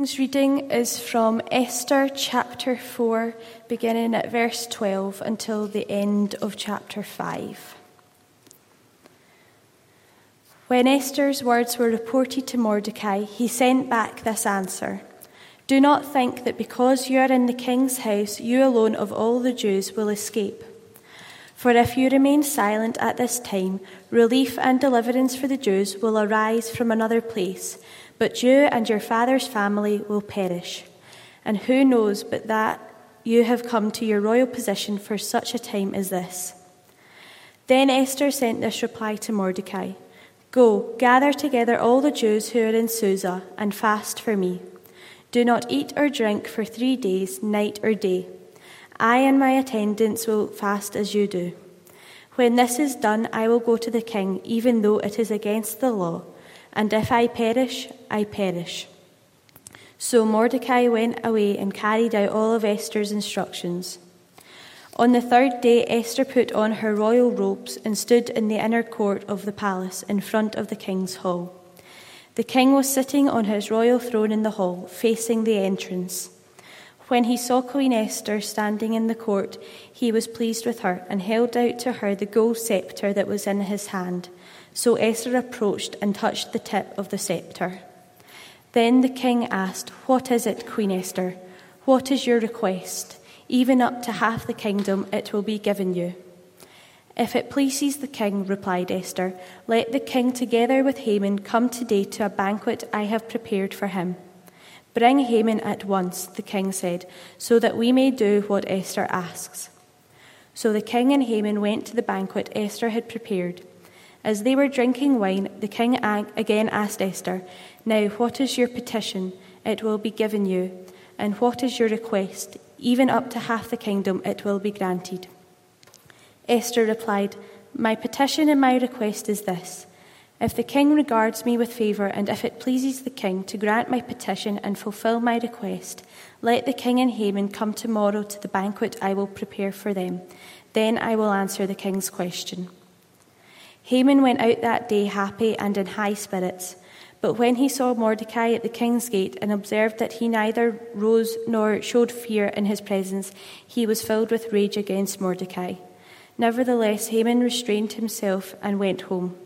Reading is from Esther chapter 4, beginning at verse 12 until the end of chapter 5. When Esther's words were reported to Mordecai, he sent back this answer Do not think that because you are in the king's house, you alone of all the Jews will escape. For if you remain silent at this time, relief and deliverance for the Jews will arise from another place, but you and your father's family will perish. And who knows but that you have come to your royal position for such a time as this? Then Esther sent this reply to Mordecai Go, gather together all the Jews who are in Susa, and fast for me. Do not eat or drink for three days, night or day. I and my attendants will fast as you do. When this is done, I will go to the king, even though it is against the law, and if I perish, I perish. So Mordecai went away and carried out all of Esther's instructions. On the third day, Esther put on her royal robes and stood in the inner court of the palace in front of the king's hall. The king was sitting on his royal throne in the hall, facing the entrance. When he saw Queen Esther standing in the court, he was pleased with her and held out to her the gold scepter that was in his hand. So Esther approached and touched the tip of the scepter. Then the king asked, What is it, Queen Esther? What is your request? Even up to half the kingdom it will be given you. If it pleases the king, replied Esther, let the king together with Haman come today to a banquet I have prepared for him. Bring Haman at once, the king said, so that we may do what Esther asks. So the king and Haman went to the banquet Esther had prepared. As they were drinking wine, the king again asked Esther, Now, what is your petition? It will be given you. And what is your request? Even up to half the kingdom, it will be granted. Esther replied, My petition and my request is this if the king regards me with favour, and if it pleases the king to grant my petition and fulfil my request, let the king and Haman come tomorrow to the banquet I will prepare for them. Then I will answer the king's question. Haman went out that day happy and in high spirits. But when he saw Mordecai at the king's gate and observed that he neither rose nor showed fear in his presence, he was filled with rage against Mordecai. Nevertheless, Haman restrained himself and went home.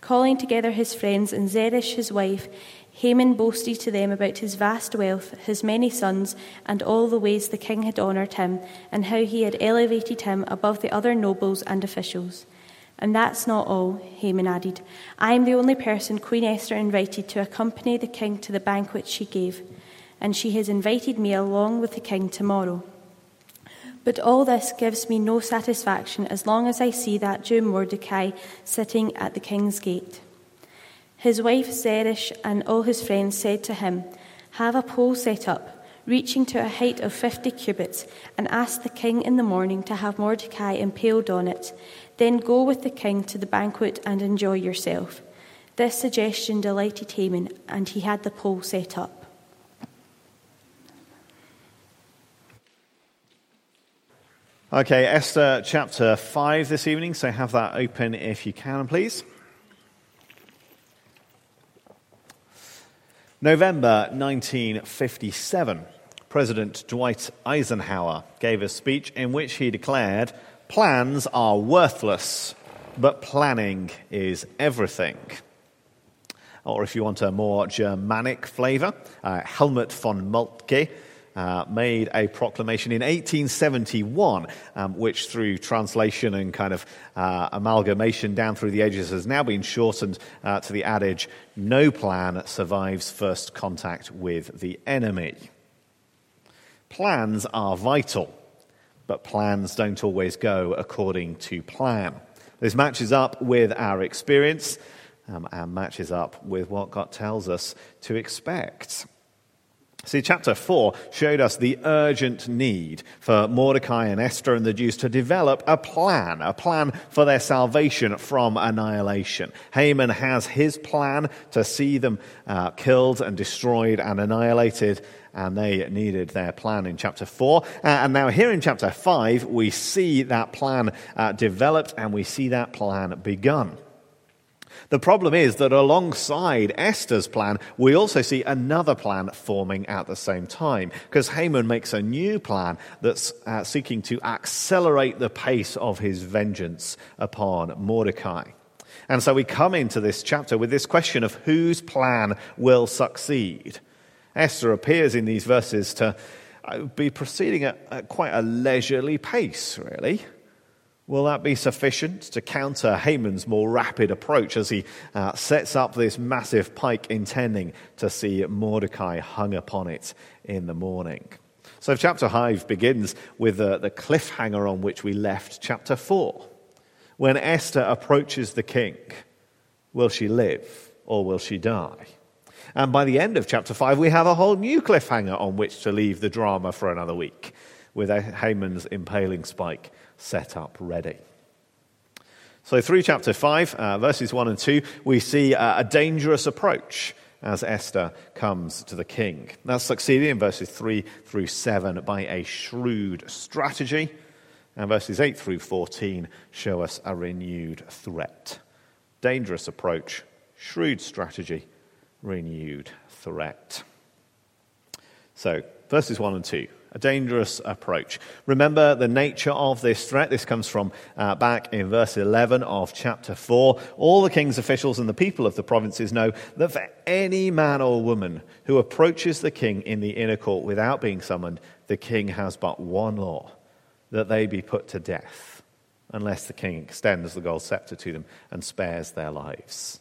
Calling together his friends and Zeresh his wife, Haman boasted to them about his vast wealth, his many sons, and all the ways the king had honoured him, and how he had elevated him above the other nobles and officials. And that's not all, Haman added. I am the only person Queen Esther invited to accompany the king to the banquet she gave, and she has invited me along with the king tomorrow. But all this gives me no satisfaction as long as I see that Jew Mordecai sitting at the king's gate. His wife Zeresh and all his friends said to him, Have a pole set up, reaching to a height of fifty cubits, and ask the king in the morning to have Mordecai impaled on it. Then go with the king to the banquet and enjoy yourself. This suggestion delighted Haman, and he had the pole set up. Okay, Esther chapter 5 this evening, so have that open if you can, please. November 1957, President Dwight Eisenhower gave a speech in which he declared plans are worthless, but planning is everything. Or if you want a more Germanic flavor, uh, Helmut von Moltke uh, made a proclamation in 1871, um, which through translation and kind of uh, amalgamation down through the ages has now been shortened uh, to the adage no plan survives first contact with the enemy. Plans are vital, but plans don't always go according to plan. This matches up with our experience um, and matches up with what God tells us to expect. See, chapter 4 showed us the urgent need for Mordecai and Esther and the Jews to develop a plan, a plan for their salvation from annihilation. Haman has his plan to see them uh, killed and destroyed and annihilated, and they needed their plan in chapter 4. Uh, and now, here in chapter 5, we see that plan uh, developed and we see that plan begun. The problem is that alongside Esther's plan, we also see another plan forming at the same time, because Haman makes a new plan that's uh, seeking to accelerate the pace of his vengeance upon Mordecai. And so we come into this chapter with this question of whose plan will succeed. Esther appears in these verses to uh, be proceeding at, at quite a leisurely pace, really. Will that be sufficient to counter Haman's more rapid approach as he uh, sets up this massive pike, intending to see Mordecai hung upon it in the morning? So, chapter 5 begins with the, the cliffhanger on which we left chapter 4. When Esther approaches the king, will she live or will she die? And by the end of chapter 5, we have a whole new cliffhanger on which to leave the drama for another week, with Haman's impaling spike set up ready. So, through chapter 5, uh, verses 1 and 2, we see uh, a dangerous approach as Esther comes to the king. That's succeeded in verses 3 through 7 by a shrewd strategy. And verses 8 through 14 show us a renewed threat. Dangerous approach, shrewd strategy, renewed threat. So, verses 1 and 2 a dangerous approach. Remember the nature of this threat. This comes from uh, back in verse 11 of chapter 4. All the king's officials and the people of the provinces know that for any man or woman who approaches the king in the inner court without being summoned, the king has but one law that they be put to death, unless the king extends the gold scepter to them and spares their lives.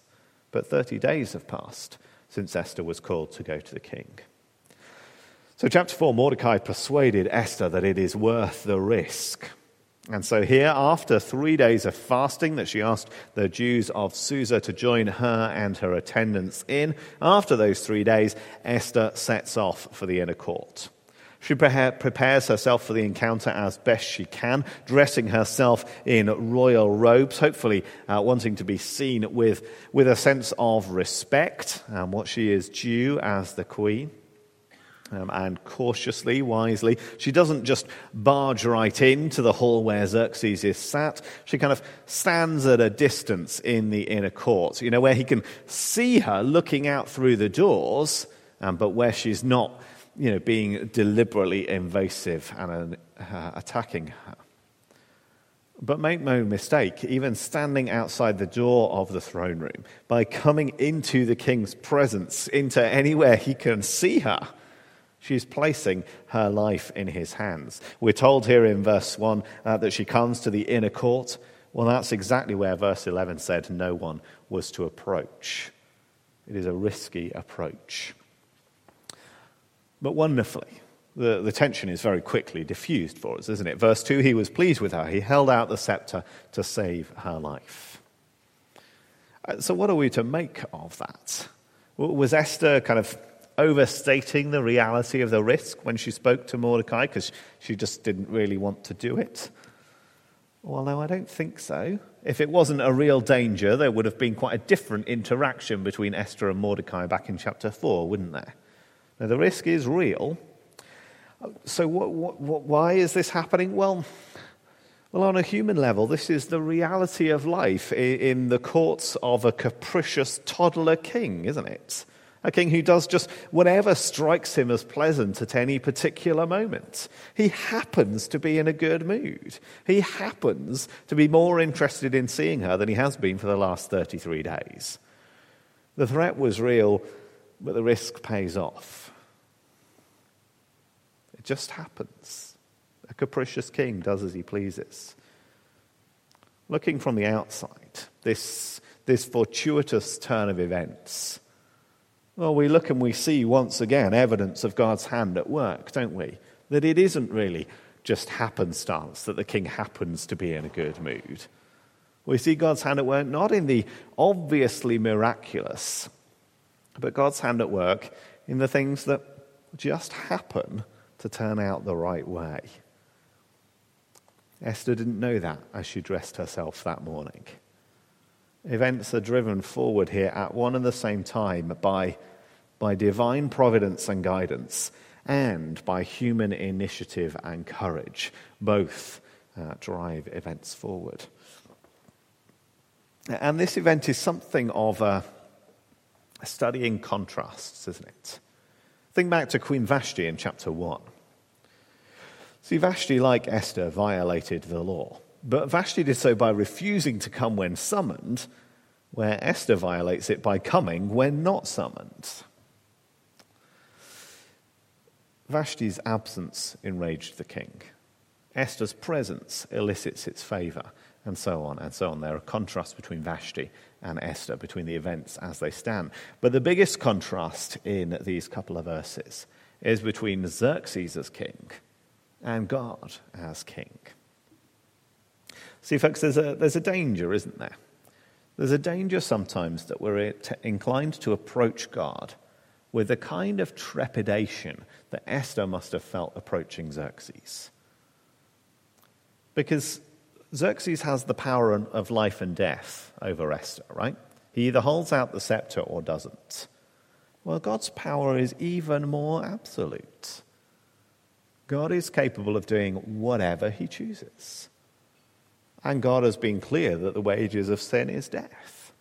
But 30 days have passed since Esther was called to go to the king. So, chapter 4, Mordecai persuaded Esther that it is worth the risk. And so, here, after three days of fasting that she asked the Jews of Susa to join her and her attendants in, after those three days, Esther sets off for the inner court. She prepares herself for the encounter as best she can, dressing herself in royal robes, hopefully uh, wanting to be seen with, with a sense of respect and what she is due as the queen um, and cautiously, wisely. She doesn't just barge right into the hall where Xerxes is sat. She kind of stands at a distance in the inner court, you know, where he can see her looking out through the doors, um, but where she's not, you know, being deliberately invasive and uh, attacking her. But make no mistake, even standing outside the door of the throne room, by coming into the king's presence, into anywhere he can see her, She's placing her life in his hands. We're told here in verse 1 uh, that she comes to the inner court. Well, that's exactly where verse 11 said no one was to approach. It is a risky approach. But wonderfully, the, the tension is very quickly diffused for us, isn't it? Verse 2 He was pleased with her, he held out the scepter to save her life. Uh, so, what are we to make of that? Was Esther kind of overstating the reality of the risk when she spoke to Mordecai because she just didn't really want to do it? Well, no, I don't think so. If it wasn't a real danger, there would have been quite a different interaction between Esther and Mordecai back in chapter 4, wouldn't there? Now, the risk is real. So, what, what, what, why is this happening? Well, well, on a human level, this is the reality of life in the courts of a capricious toddler king, isn't it? A king who does just whatever strikes him as pleasant at any particular moment. He happens to be in a good mood. He happens to be more interested in seeing her than he has been for the last 33 days. The threat was real, but the risk pays off. It just happens. A capricious king does as he pleases. Looking from the outside, this, this fortuitous turn of events well, we look and we see once again evidence of God's hand at work, don't we? That it isn't really just happenstance that the king happens to be in a good mood. We see God's hand at work not in the obviously miraculous, but God's hand at work in the things that just happen to turn out the right way. Esther didn't know that as she dressed herself that morning. Events are driven forward here at one and the same time by by divine providence and guidance, and by human initiative and courage. Both uh, drive events forward. And this event is something of a, a study in contrasts, isn't it? Think back to Queen Vashti in chapter 1. See, Vashti, like Esther, violated the law. But Vashti did so by refusing to come when summoned, where Esther violates it by coming when not summoned. Vashti's absence enraged the king. Esther's presence elicits its favor, and so on and so on. There are contrasts between Vashti and Esther, between the events as they stand. But the biggest contrast in these couple of verses is between Xerxes as king and God as king. See, folks, there's a, there's a danger, isn't there? There's a danger sometimes that we're inclined to approach God with the kind of trepidation that Esther must have felt approaching Xerxes. Because Xerxes has the power of life and death over Esther, right? He either holds out the scepter or doesn't. Well, God's power is even more absolute. God is capable of doing whatever he chooses. And God has been clear that the wages of sin is death.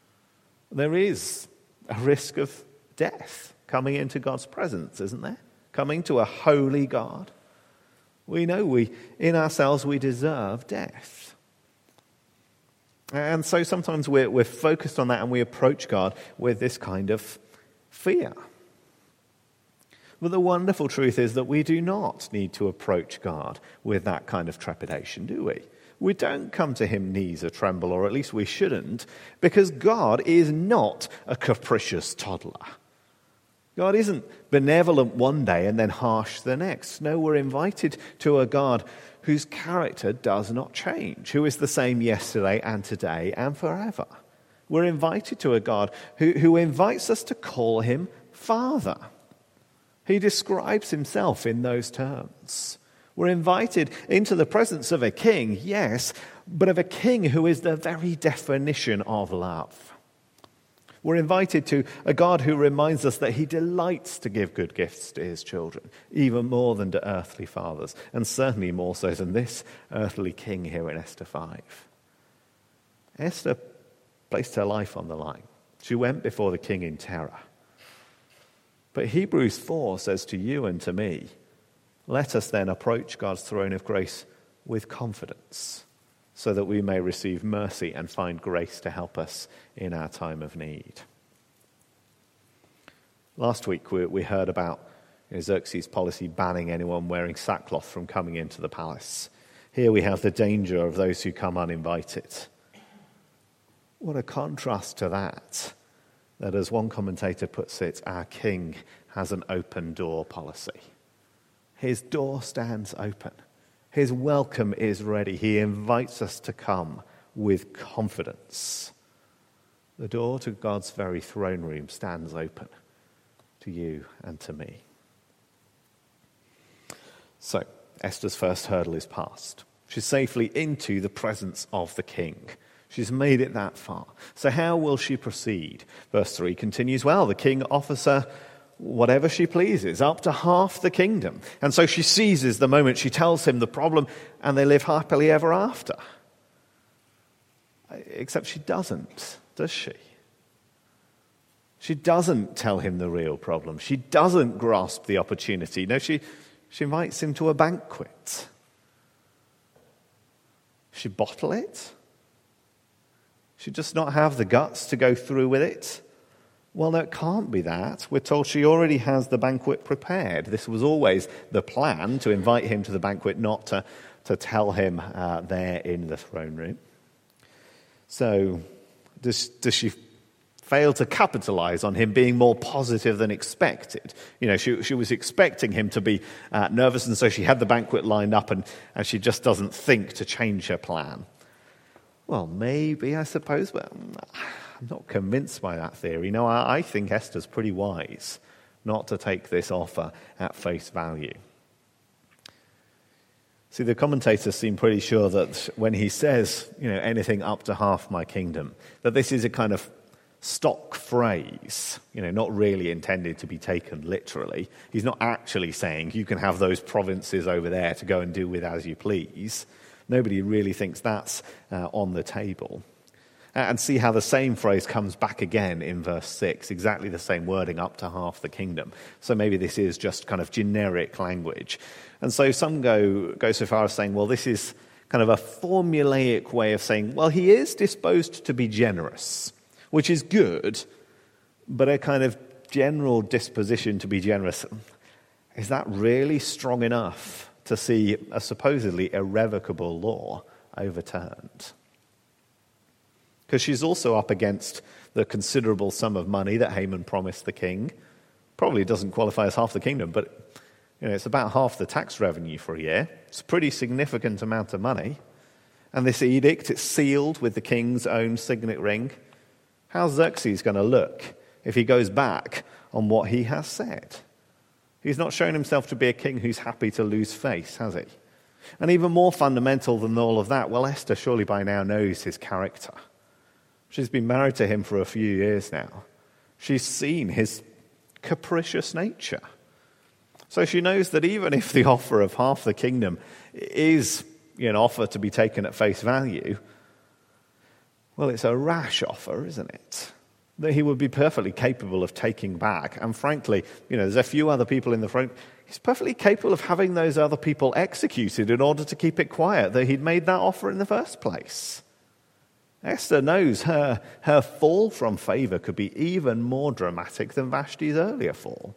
There is a risk of death coming into God's presence, isn't there? Coming to a holy God. We know we, in ourselves, we deserve death. And so sometimes we're, we're focused on that and we approach God with this kind of fear. But the wonderful truth is that we do not need to approach God with that kind of trepidation, do we? We don't come to him knees a tremble, or at least we shouldn't, because God is not a capricious toddler. God isn't benevolent one day and then harsh the next. No, we're invited to a God whose character does not change, who is the same yesterday and today and forever. We're invited to a God who, who invites us to call him Father. He describes himself in those terms. We're invited into the presence of a king, yes, but of a king who is the very definition of love. We're invited to a God who reminds us that he delights to give good gifts to his children, even more than to earthly fathers, and certainly more so than this earthly king here in Esther 5. Esther placed her life on the line. She went before the king in terror. But Hebrews 4 says to you and to me, let us then approach God's throne of grace with confidence so that we may receive mercy and find grace to help us in our time of need. Last week, we, we heard about Xerxes' policy banning anyone wearing sackcloth from coming into the palace. Here we have the danger of those who come uninvited. What a contrast to that, that as one commentator puts it, our king has an open door policy. His door stands open. His welcome is ready. He invites us to come with confidence. The door to God's very throne room stands open to you and to me. So, Esther's first hurdle is passed. She's safely into the presence of the king. She's made it that far. So, how will she proceed? Verse 3 continues Well, the king offers her whatever she pleases, up to half the kingdom. And so she seizes the moment she tells him the problem, and they live happily ever after. Except she doesn't, does she? She doesn't tell him the real problem. She doesn't grasp the opportunity. No, she, she invites him to a banquet. She bottle it? She just not have the guts to go through with it? Well, no, it can't be that. We're told she already has the banquet prepared. This was always the plan to invite him to the banquet, not to, to tell him uh, there in the throne room. So, does, does she fail to capitalize on him being more positive than expected? You know, she, she was expecting him to be uh, nervous, and so she had the banquet lined up, and, and she just doesn't think to change her plan. Well, maybe, I suppose, but I'm not convinced by that theory. No, I, I think Esther's pretty wise not to take this offer at face value. See, the commentators seem pretty sure that when he says, you know, anything up to half my kingdom, that this is a kind of stock phrase, you know, not really intended to be taken literally. He's not actually saying you can have those provinces over there to go and do with as you please. Nobody really thinks that's uh, on the table. And see how the same phrase comes back again in verse 6, exactly the same wording, up to half the kingdom. So maybe this is just kind of generic language. And so some go, go so far as saying, well, this is kind of a formulaic way of saying, well, he is disposed to be generous, which is good, but a kind of general disposition to be generous. Is that really strong enough to see a supposedly irrevocable law overturned? Because she's also up against the considerable sum of money that Haman promised the king. Probably doesn't qualify as half the kingdom, but you know, it's about half the tax revenue for a year. It's a pretty significant amount of money. And this edict, it's sealed with the king's own signet ring. How's Xerxes going to look if he goes back on what he has said? He's not shown himself to be a king who's happy to lose face, has he? And even more fundamental than all of that, well, Esther surely by now knows his character. She's been married to him for a few years now. She's seen his capricious nature. So she knows that even if the offer of half the kingdom is an offer to be taken at face value, well, it's a rash offer, isn't it? That he would be perfectly capable of taking back. And frankly, you know, there's a few other people in the front. He's perfectly capable of having those other people executed in order to keep it quiet that he'd made that offer in the first place. Esther knows her, her fall from favor could be even more dramatic than Vashti's earlier fall.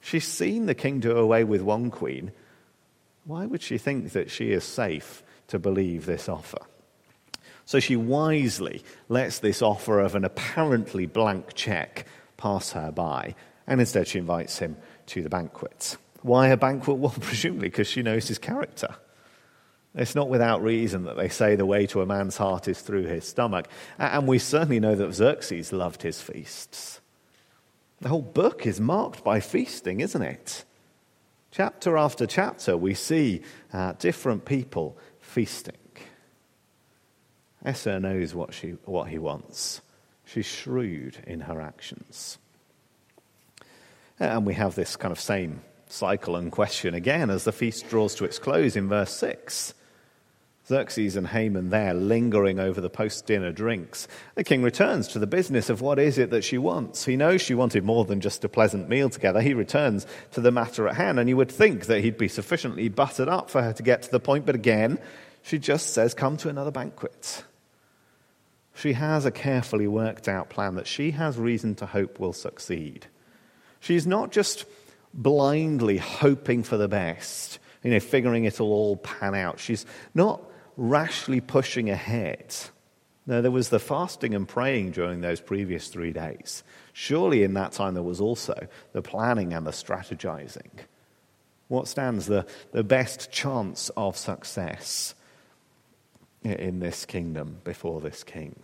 She's seen the king do away with one queen. Why would she think that she is safe to believe this offer? So she wisely lets this offer of an apparently blank check pass her by, and instead she invites him to the banquet. Why a banquet? Well, presumably because she knows his character. It's not without reason that they say the way to a man's heart is through his stomach. And we certainly know that Xerxes loved his feasts. The whole book is marked by feasting, isn't it? Chapter after chapter, we see uh, different people feasting. Esther knows what, she, what he wants. She's shrewd in her actions. And we have this kind of same cycle and question again as the feast draws to its close in verse 6. Xerxes and Haman there lingering over the post dinner drinks. The king returns to the business of what is it that she wants. He knows she wanted more than just a pleasant meal together. He returns to the matter at hand, and you would think that he'd be sufficiently buttered up for her to get to the point, but again, she just says, Come to another banquet. She has a carefully worked out plan that she has reason to hope will succeed. She's not just blindly hoping for the best, you know, figuring it'll all pan out. She's not rashly pushing ahead. Now, there was the fasting and praying during those previous three days. Surely in that time there was also the planning and the strategizing. What stands the, the best chance of success in this kingdom before this king?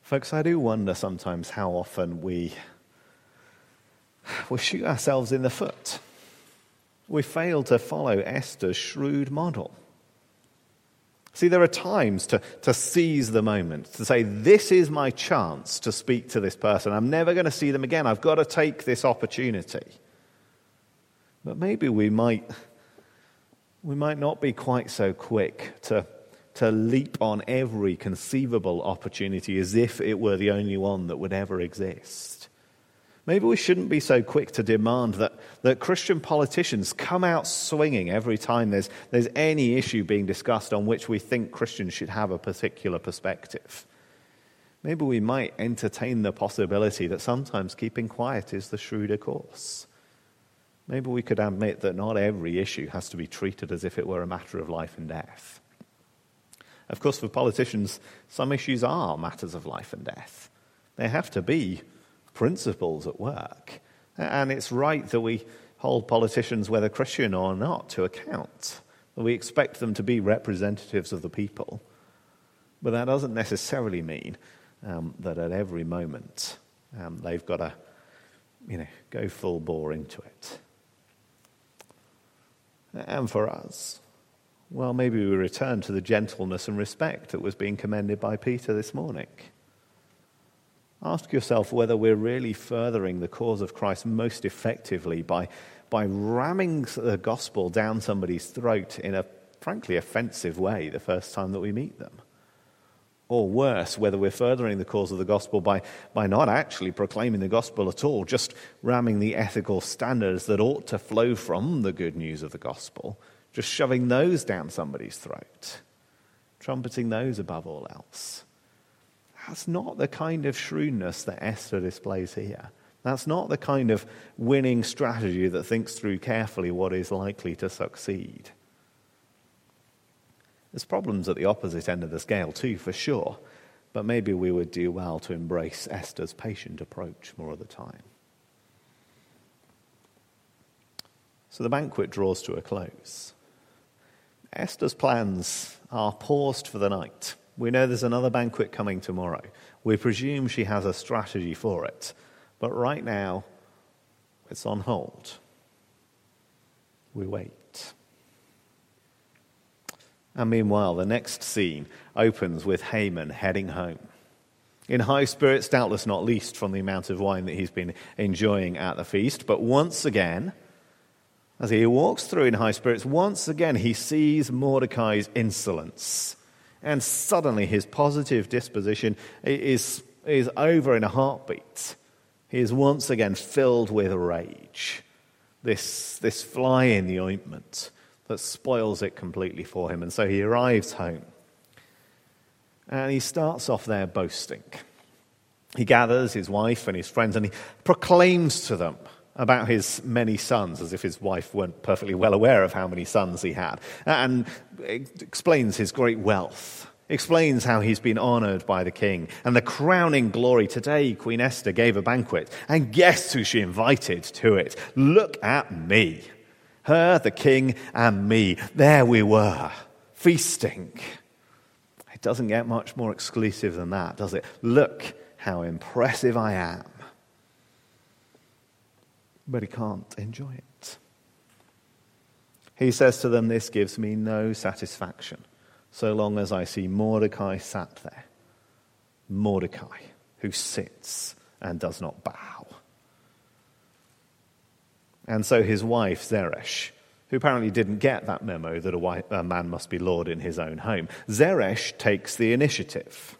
Folks, I do wonder sometimes how often we, we shoot ourselves in the foot. We fail to follow Esther's shrewd model. See, there are times to, to seize the moment, to say, This is my chance to speak to this person. I'm never going to see them again. I've got to take this opportunity. But maybe we might, we might not be quite so quick to, to leap on every conceivable opportunity as if it were the only one that would ever exist. Maybe we shouldn't be so quick to demand that, that Christian politicians come out swinging every time there's, there's any issue being discussed on which we think Christians should have a particular perspective. Maybe we might entertain the possibility that sometimes keeping quiet is the shrewder course. Maybe we could admit that not every issue has to be treated as if it were a matter of life and death. Of course, for politicians, some issues are matters of life and death. They have to be principles at work. And it's right that we hold politicians, whether Christian or not, to account. We expect them to be representatives of the people. But that doesn't necessarily mean um, that at every moment um, they've got to you know, go full bore into it. And for us, well, maybe we return to the gentleness and respect that was being commended by Peter this morning. Ask yourself whether we're really furthering the cause of Christ most effectively by, by ramming the gospel down somebody's throat in a frankly offensive way the first time that we meet them. Or worse, whether we're furthering the cause of the gospel by, by not actually proclaiming the gospel at all, just ramming the ethical standards that ought to flow from the good news of the gospel, just shoving those down somebody's throat, trumpeting those above all else. That's not the kind of shrewdness that Esther displays here. That's not the kind of winning strategy that thinks through carefully what is likely to succeed. There's problems at the opposite end of the scale, too, for sure. But maybe we would do well to embrace Esther's patient approach more of the time. So the banquet draws to a close. Esther's plans are paused for the night. We know there's another banquet coming tomorrow. We presume she has a strategy for it. But right now, it's on hold. We wait. And meanwhile, the next scene opens with Haman heading home. In high spirits, doubtless not least from the amount of wine that he's been enjoying at the feast. But once again, as he walks through in high spirits, once again he sees Mordecai's insolence. And suddenly his positive disposition is, is over in a heartbeat. He is once again filled with rage. This, this fly in the ointment that spoils it completely for him. And so he arrives home. And he starts off there boasting. He gathers his wife and his friends and he proclaims to them about his many sons, as if his wife weren't perfectly well aware of how many sons he had, and explains his great wealth, explains how he's been honored by the king, and the crowning glory. Today, Queen Esther gave a banquet, and guess who she invited to it? Look at me. Her, the king, and me. There we were, feasting. It doesn't get much more exclusive than that, does it? Look how impressive I am. But he can't enjoy it. He says to them, This gives me no satisfaction so long as I see Mordecai sat there. Mordecai, who sits and does not bow. And so his wife, Zeresh, who apparently didn't get that memo that a, wife, a man must be lord in his own home, Zeresh takes the initiative.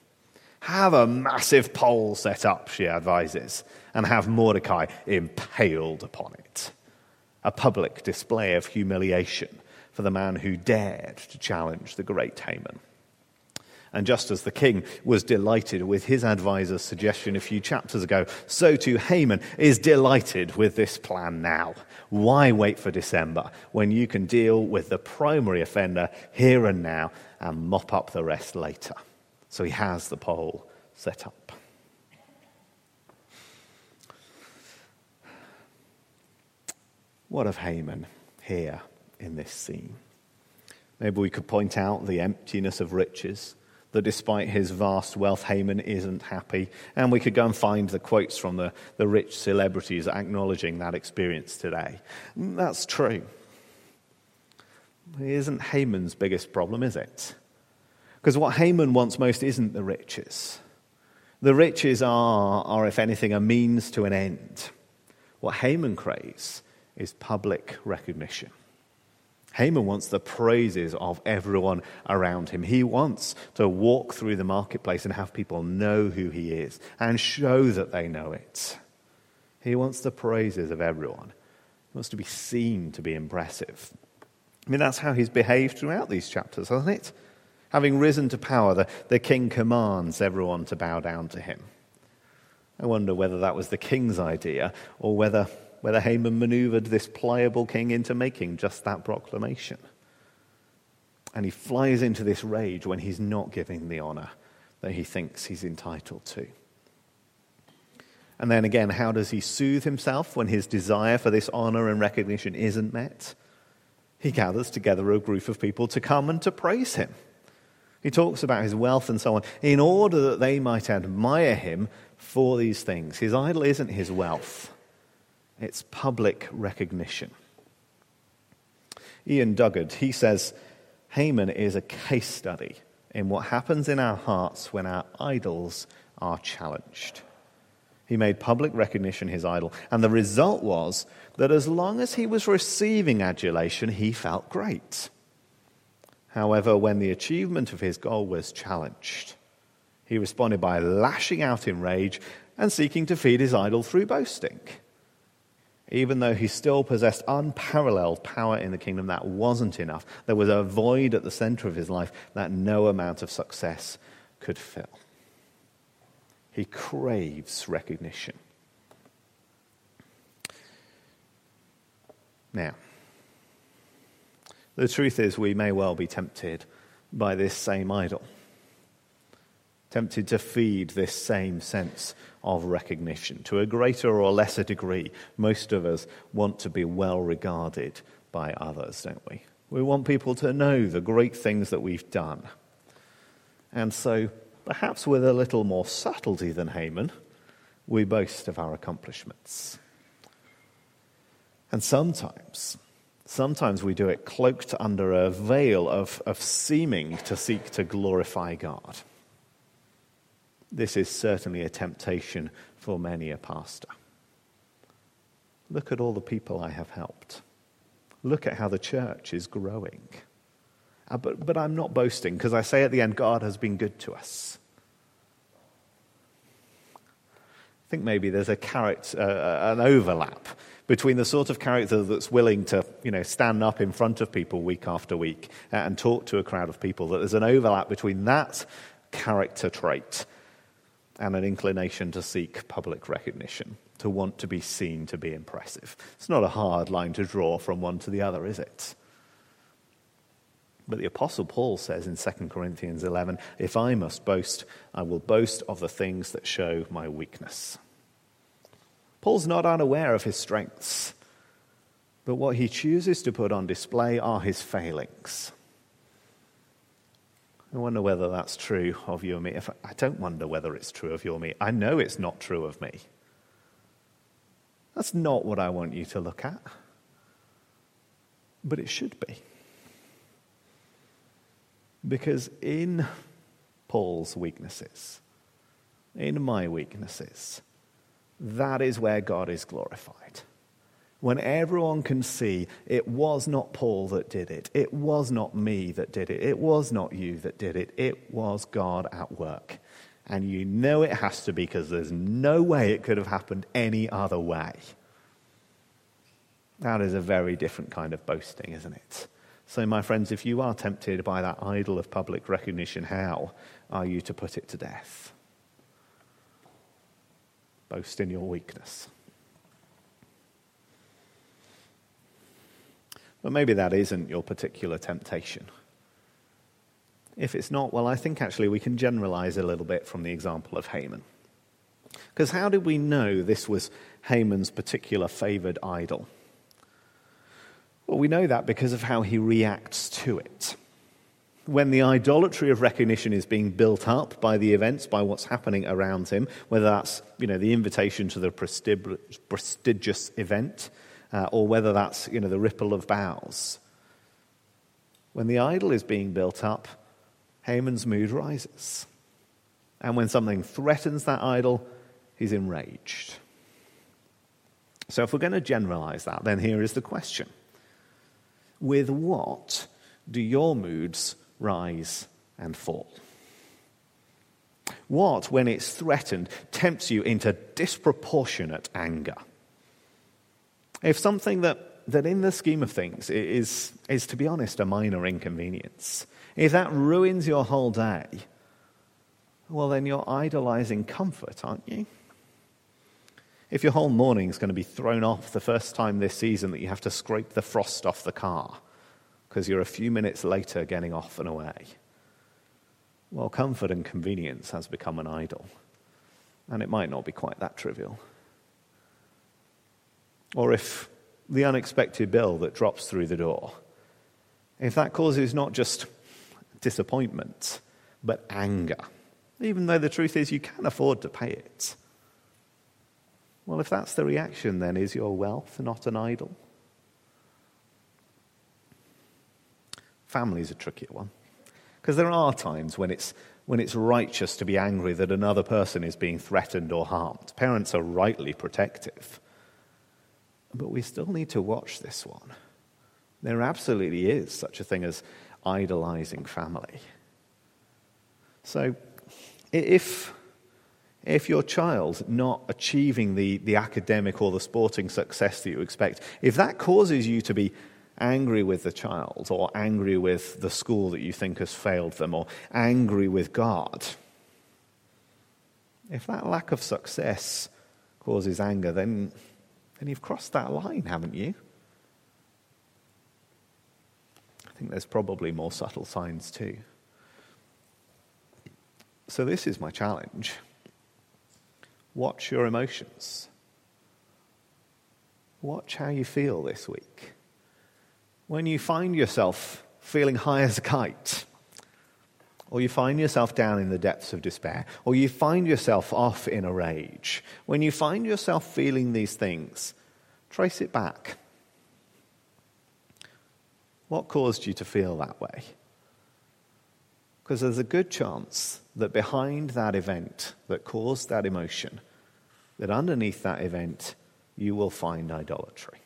Have a massive pole set up, she advises, and have Mordecai impaled upon it. A public display of humiliation for the man who dared to challenge the great Haman. And just as the king was delighted with his advisor's suggestion a few chapters ago, so too Haman is delighted with this plan now. Why wait for December when you can deal with the primary offender here and now and mop up the rest later? So he has the pole set up. What of Haman here in this scene? Maybe we could point out the emptiness of riches that despite his vast wealth, Haman isn't happy. And we could go and find the quotes from the, the rich celebrities acknowledging that experience today. That's true. It isn't Haman's biggest problem, is it? Because what Haman wants most isn't the riches. The riches are, are, if anything, a means to an end. What Haman craves is public recognition. Haman wants the praises of everyone around him. He wants to walk through the marketplace and have people know who he is and show that they know it. He wants the praises of everyone. He wants to be seen to be impressive. I mean, that's how he's behaved throughout these chapters, hasn't it? Having risen to power, the, the king commands everyone to bow down to him. I wonder whether that was the king's idea or whether whether Haman maneuvered this pliable king into making just that proclamation. And he flies into this rage when he's not giving the honor that he thinks he's entitled to. And then again, how does he soothe himself when his desire for this honor and recognition isn't met? He gathers together a group of people to come and to praise him. He talks about his wealth and so on in order that they might admire him for these things. His idol isn't his wealth, it's public recognition. Iain Duguid, he says, Haman is a case study in what happens in our hearts when our idols are challenged. He made public recognition his idol, and the result was that as long as he was receiving adulation, he felt great. However, when the achievement of his goal was challenged, He responded by lashing out in rage and seeking to feed his idol through boasting. Even though he still possessed unparalleled power in the kingdom, that wasn't enough. There was a void at the center of his life that no amount of success could fill. He craves recognition. Now, the truth is, we may well be tempted by this same idol, tempted to feed this same sense of recognition. To a greater or lesser degree, most of us want to be well regarded by others, don't we? We want people to know the great things that we've done. And so, perhaps with a little more subtlety than Haman, we boast of our accomplishments. And sometimes, sometimes we do it cloaked under a veil of, of seeming to seek to glorify God. This is certainly a temptation for many a pastor. Look at all the people I have helped. Look at how the church is growing. Uh, but, but I'm not boasting because I say at the end, God has been good to us. I think maybe there's a uh, uh, an overlap between the sort of character that's willing to you know, stand up in front of people week after week uh, and talk to a crowd of people, that there's an overlap between that character trait and an inclination to seek public recognition, to want to be seen to be impressive. It's not a hard line to draw from one to the other, is it? But the Apostle Paul says in 2 Corinthians 11 if I must boast, I will boast of the things that show my weakness. Paul's not unaware of his strengths, but what he chooses to put on display are his failings. I wonder whether that's true of you and me. If I don't wonder whether it's true of you or me. I know it's not true of me. That's not what I want you to look at. But it should be. Because in Paul's weaknesses, in my weaknesses, that is where God is glorified when everyone can see it was not Paul that did it, it was not me that did it, it was not you that did it, it was God at work. And you know it has to be because there's no way it could have happened any other way. That is a very different kind of boasting, isn't it? So, my friends, if you are tempted by that idol of public recognition, how are you to put it to death? Boast in your weakness. But maybe that isn't your particular temptation. If it's not, well, I think actually we can generalize a little bit from the example of Haman. Because how did we know this was Haman's particular favored idol? Well, we know that because of how he reacts to it. When the idolatry of recognition is being built up by the events, by what's happening around him, whether that's you know, the invitation to the prestigious event, uh, or whether that's you know, the ripple of bows, When the idol is being built up, Haman's mood rises. And when something threatens that idol, he's enraged. So, if we're going to generalize that, then here is the question With what do your moods rise and fall? What, when it's threatened, tempts you into disproportionate anger? If something that, that in the scheme of things is, is, to be honest, a minor inconvenience, if that ruins your whole day, well, then you're idolizing comfort, aren't you? If your whole morning is going to be thrown off the first time this season that you have to scrape the frost off the car because you're a few minutes later getting off and away, well, comfort and convenience has become an idol. And it might not be quite that trivial. Or if the unexpected bill that drops through the door, if that causes not just disappointment, but anger, even though the truth is you can afford to pay it. Well, if that's the reaction, then is your wealth not an idol? Family's a trickier one. Because there are times when it's, when it's righteous to be angry that another person is being threatened or harmed. Parents are rightly protective. But we still need to watch this one. There absolutely is such a thing as idolizing family. So, If, if your child's not achieving the, the academic or the sporting success that you expect, if that causes you to be angry with the child or angry with the school that you think has failed them or angry with God, if that lack of success causes anger, then, then you've crossed that line, haven't you? I think there's probably more subtle signs too. So, this is my challenge. Watch your emotions. Watch how you feel this week. When you find yourself feeling high as a kite, or you find yourself down in the depths of despair, or you find yourself off in a rage, when you find yourself feeling these things, trace it back. What caused you to feel that way? Because there's a good chance that behind that event that caused that emotion, that underneath that event, you will find idolatry.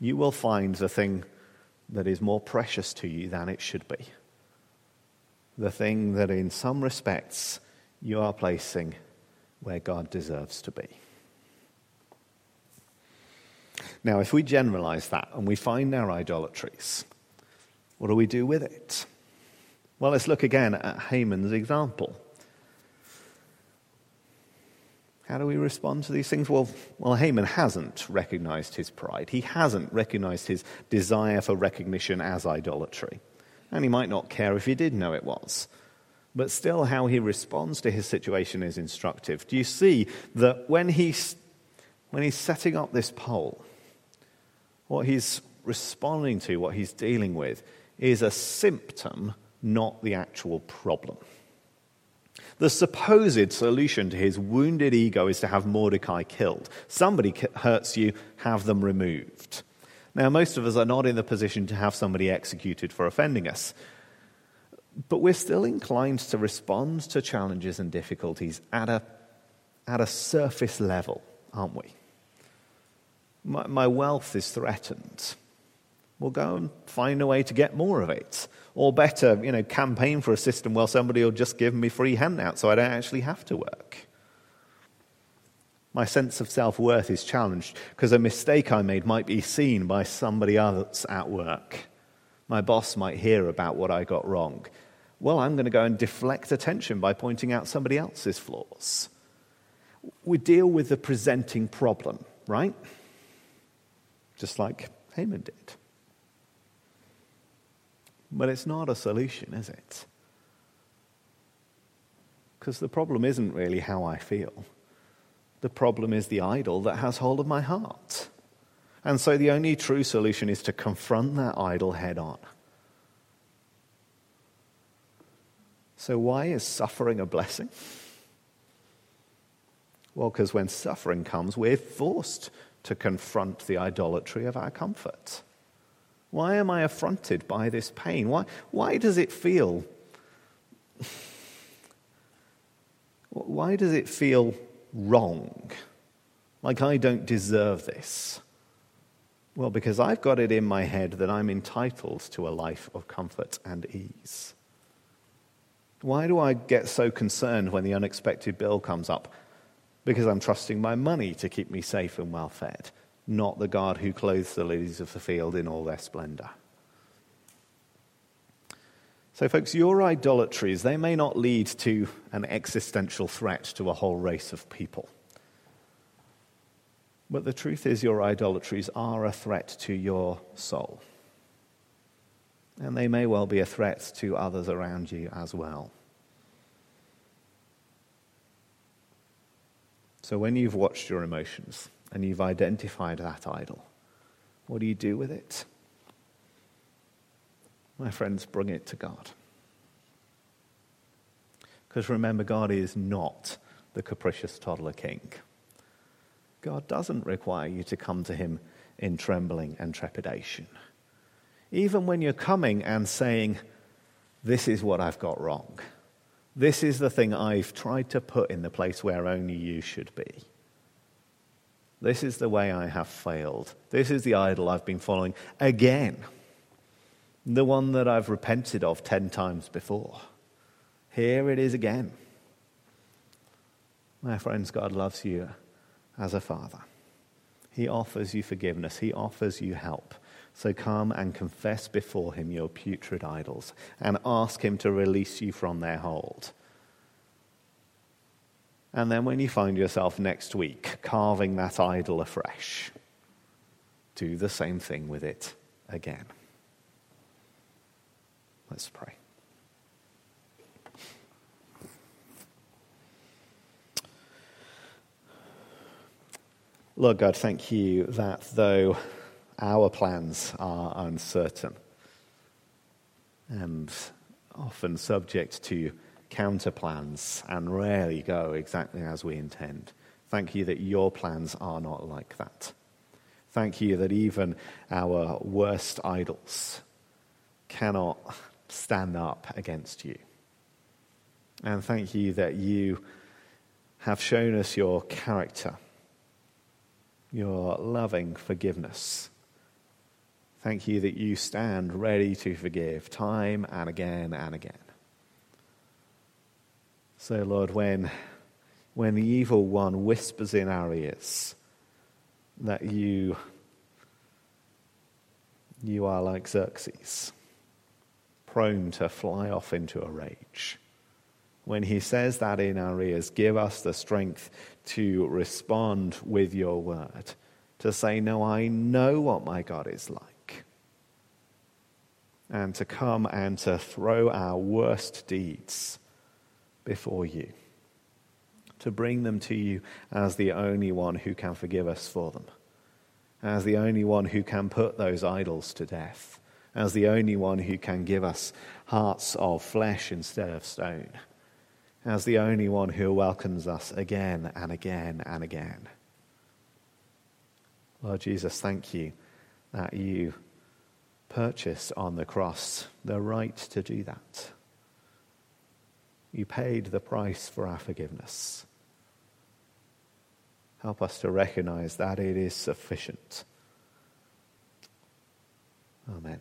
You will find the thing that is more precious to you than it should be. The thing that, in some respects, you are placing where God deserves to be. Now, if we generalize that and we find our idolatries, what do we do with it? Well, let's look again at Haman's example. How do we respond to these things? Well, well, Haman hasn't recognized his pride. He hasn't recognized his desire for recognition as idolatry. And he might not care if he did know it was. But still, how he responds to his situation is instructive. Do you see that when he's, when he's setting up this pole, what he's responding to, what he's dealing with, is a symptom not the actual problem. The supposed solution to his wounded ego is to have Mordecai killed. Somebody hurts you, have them removed. Now, most of us are not in the position to have somebody executed for offending us, but we're still inclined to respond to challenges and difficulties at a, at a surface level, aren't we? My, my wealth is threatened. We'll go and find a way to get more of it. Or better, you know, campaign for a system where somebody will just give me free handouts so I don't actually have to work. My sense of self worth is challenged because a mistake I made might be seen by somebody else at work. My boss might hear about what I got wrong. Well, I'm going to go and deflect attention by pointing out somebody else's flaws. We deal with the presenting problem, right? Just like Haman did. But it's not a solution, is it? Because the problem isn't really how I feel. The problem is the idol that has hold of my heart. And so the only true solution is to confront that idol head on. So, why is suffering a blessing? Well, because when suffering comes, we're forced to confront the idolatry of our comfort. Why am I affronted by this pain? Why, why does it feel? Why does it feel wrong? Like I don't deserve this? Well, because I've got it in my head that I'm entitled to a life of comfort and ease. Why do I get so concerned when the unexpected bill comes up? Because I'm trusting my money to keep me safe and well fed not the God who clothes the lilies of the field in all their splendor. So, folks, your idolatries, they may not lead to an existential threat to a whole race of people. But the truth is, your idolatries are a threat to your soul. And they may well be a threat to others around you as well. So, when you've watched your emotions, and you've identified that idol. What do you do with it? My friends, bring it to God. Because remember, God is not the capricious toddler king. God doesn't require you to come to him in trembling and trepidation. Even when you're coming and saying, This is what I've got wrong, this is the thing I've tried to put in the place where only you should be. This is the way I have failed. This is the idol I've been following again. The one that I've repented of ten times before. here it is again. My friends, God loves you as a father. He offers you forgiveness, He offers you help. So come and confess before Him your putrid idols and ask Him to release you from their hold. And then when you find yourself next week carving that idol afresh, do the same thing with it again. Let's pray. Lord God, thank you that though our plans are uncertain and often subject to counter plans and rarely go exactly as we intend, thank you that your plans are not like that. Thank you that even our worst idols cannot stand up against you. And thank you that you have shown us your character your loving forgiveness. Thank you that you stand ready to forgive time and again and again. So, Lord, when, when the evil one whispers in our ears that you, you are like Xerxes, prone to fly off into a rage, when he says that in our ears, give us the strength to respond with your word, to say, No, I know what my God is like, and to come and to throw our worst deeds before you, to bring them to you as the only one who can forgive us for them, as the only one who can put those idols to death, as the only one who can give us hearts of flesh instead of stone as the only one who welcomes us again and again and again. Lord Jesus, thank you that you purchased on the cross the right to do that. You paid the price for our forgiveness. Help us to recognize that it is sufficient. Amen.